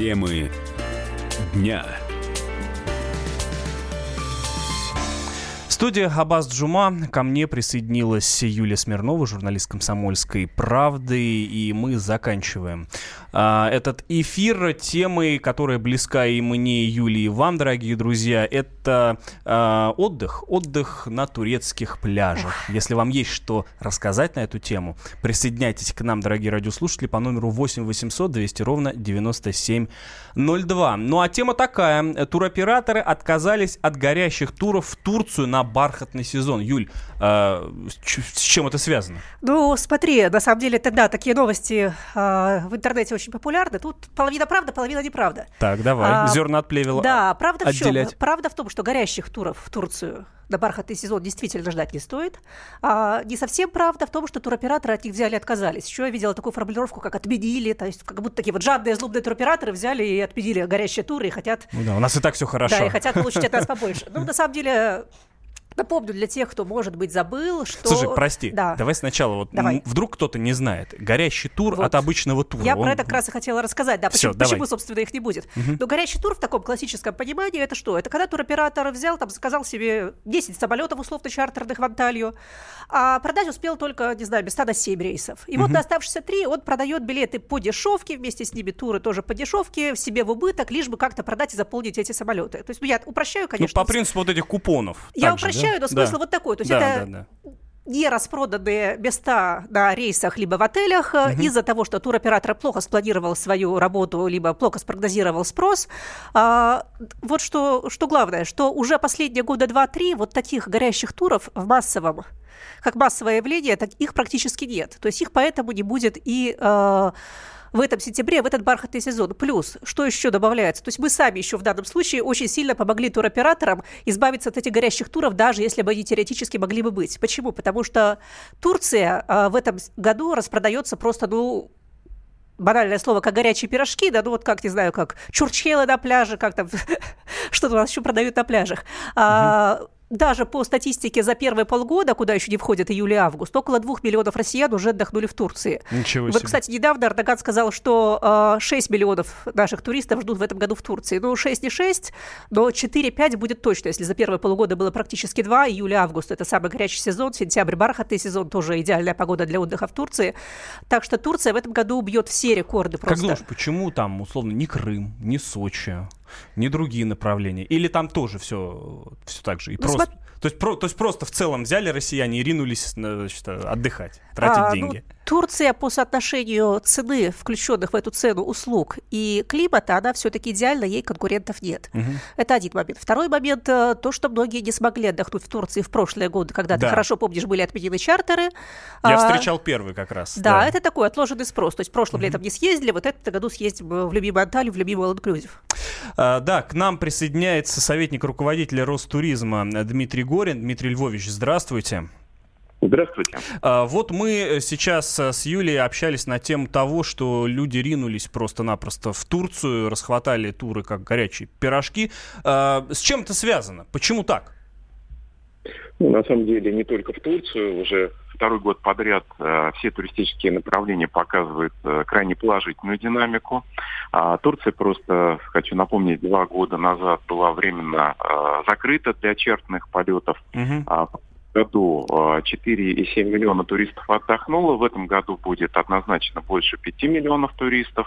Темы дня. Студия Абаз Джума. Ко мне присоединилась Юлия Смирнова, журналист «Комсомольской правды», и мы заканчиваем а, этот эфир темой, которая близка и мне, и Юлии, и вам, дорогие друзья. Это а, отдых, отдых на турецких пляжах. Если вам есть что рассказать на эту тему, присоединяйтесь к нам, дорогие радиослушатели, по номеру 8 800 200 ровно 9702. Ну а тема такая. Туроператоры отказались от горящих туров в Турцию на бархатный сезон. Юль, э, с чем это связано? Ну, смотри, на самом деле, это да, такие новости э, в интернете очень популярны. Тут половина правда, половина неправда. Так, давай. А, Зерна от плевела Да, правда отделять. в чем? Правда в том, что горящих туров в Турцию на бархатный сезон действительно ждать не стоит. А, не совсем правда в том, что туроператоры от них взяли и отказались. Еще я видела такую формулировку, как отменили, то есть как будто такие вот жадные злобные туроператоры взяли и отменили горящие туры и хотят... Ну да, у нас и так все хорошо. Да, и хотят получить от нас побольше. Ну, на самом деле, Напомню для тех, кто, может быть, забыл, что... Слушай, прости, да. давай сначала, вот давай. вдруг кто-то не знает. Горящий тур вот. от обычного тура. Я он... про это как раз и хотела рассказать, да, Всё, почему, почему, собственно, их не будет. Угу. Но горящий тур в таком классическом понимании, это что? Это когда туроператор взял, там, заказал себе 10 самолетов условно чартерных в Анталию, а продать успел только, не знаю, места на 7 рейсов. И угу. вот на оставшиеся 3 он продает билеты по дешевке, вместе с ними туры тоже по дешевке, себе в убыток, лишь бы как-то продать и заполнить эти самолеты. То есть, ну, я упрощаю, конечно. Ну, по принципу вот этих купонов. Я упрощаю, да? но смысл вот такой. То есть это не распроданные места на рейсах либо в отелях угу. из-за того, что туроператор плохо спланировал свою работу, либо плохо спрогнозировал спрос. А, вот что, что главное, что уже последние года два-три вот таких горящих туров в массовом, как массовое явление, так их практически нет. То есть их поэтому не будет и... А, в этом сентябре, в этот бархатный сезон. Плюс, что еще добавляется? То есть мы сами еще в данном случае очень сильно помогли туроператорам избавиться от этих горящих туров, даже если бы они теоретически могли бы быть. Почему? Потому что Турция а, в этом году распродается просто, ну, банальное слово, как горячие пирожки, да, ну вот как, не знаю, как чурчхелы на пляже, как там, что-то у нас еще продают на пляжах. Угу. Даже по статистике за первые полгода, куда еще не входит июль и август, около двух миллионов россиян уже отдохнули в Турции. Ничего себе. Вот, кстати, недавно Эрдоган сказал, что э, 6 миллионов наших туристов ждут в этом году в Турции. Ну, 6 не 6, но 4-5 будет точно, если за первые полгода было практически 2, июль и август – это самый горячий сезон, сентябрь – бархатный сезон, тоже идеальная погода для отдыха в Турции. Так что Турция в этом году убьет все рекорды просто. Как думаешь, почему там, условно, не Крым, не Сочи, не другие направления? Или там тоже все, все так же? И ну, просто... См... То есть, про, то есть просто в целом взяли россияне и ринулись значит, отдыхать, тратить а, ну, деньги. Ну, Турция по соотношению цены, включенных в эту цену услуг и климата, она все-таки идеально, ей конкурентов нет. Угу. Это один момент. Второй момент, э, то, что многие не смогли отдохнуть в Турции в прошлые годы, когда, да. ты хорошо помнишь, были отменены чартеры. Я а, встречал первый как раз. Да, да, это такой отложенный спрос. То есть в прошлом угу. летом не съездили, вот этот году съездим в любимую Анталию, в любимый All А, да, к нам присоединяется советник руководителя Ростуризма Дмитрий Горин. Дмитрий Львович, здравствуйте. Здравствуйте. А, вот мы сейчас с Юлей общались на тему того, что люди ринулись просто-напросто в Турцию, расхватали туры как горячие пирожки. А, с чем это связано? Почему так? Ну, на самом деле, не только в Турцию, уже второй год подряд э, все туристические направления показывают э, крайне положительную динамику. А Турция просто, хочу напомнить, два года назад была временно э, закрыта для чертных полетов. Угу году 4,7 а, миллиона туристов отдохнуло, в этом году будет однозначно больше 5 миллионов туристов.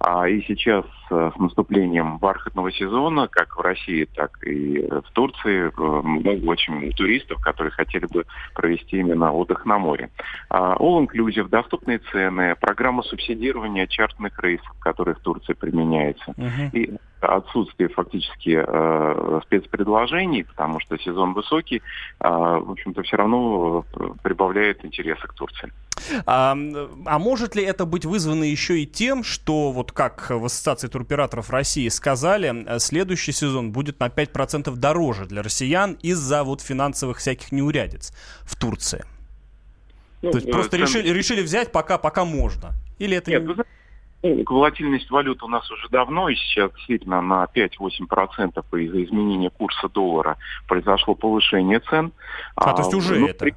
А, и сейчас э, с наступлением бархатного сезона, как в России, так и в Турции, много очень туристов, которые хотели бы провести именно отдых на море. А, all inclusive, доступные цены, программа субсидирования чартных рейсов, которая в Турции применяется. Uh-huh. И отсутствие фактически э, спецпредложений, потому что сезон высокий, э, в общем-то, все равно э, прибавляет интереса к Турции. А, а может ли это быть вызвано еще и тем, что, вот как в Ассоциации туроператоров России сказали, следующий сезон будет на 5% дороже для россиян из-за вот финансовых всяких неурядиц в Турции? Ну, То есть просто э, решили, решили взять пока, пока можно? Или это... Нет, вы волатильность валют у нас уже давно, и сейчас действительно на 5-8% из-за изменения курса доллара произошло повышение цен. А, а то есть уже ну, это? При...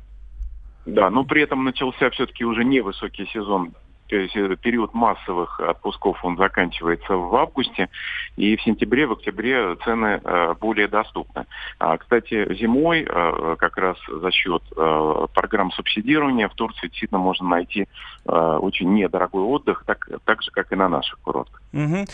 Да, но при этом начался все-таки уже невысокий сезон то есть период массовых отпусков он заканчивается в августе, и в сентябре, в октябре цены более доступны. А, кстати, зимой как раз за счет программ субсидирования в Турции действительно можно найти очень недорогой отдых, так, так же, как и на наших курортах. Угу.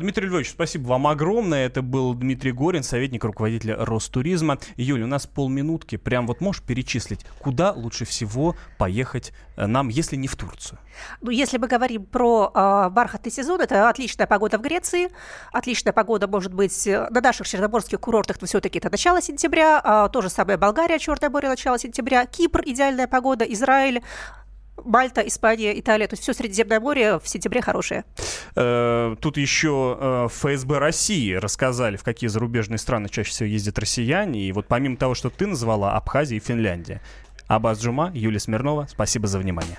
Дмитрий Львович, спасибо вам огромное. Это был Дмитрий Горин, советник руководителя Ростуризма. Юля, у нас полминутки. Прям вот можешь перечислить, куда лучше всего поехать э, нам, если не в Турцию? Ну, если мы говорим про э, бархатный сезон, это отличная погода в Греции. Отличная погода может быть э, на наших черноморских курортах, но все-таки это начало сентября. Э, то же самое Болгария, Черное море, начало сентября. Кипр, идеальная погода. Израиль, Мальта, Испания, Италия, то есть все Средиземное море в сентябре хорошее. Э, тут еще э, ФСБ России рассказали, в какие зарубежные страны чаще всего ездят россияне. И вот помимо того, что ты назвала, Абхазия и Финляндия. Абаз Джума, Юлия Смирнова, спасибо за внимание.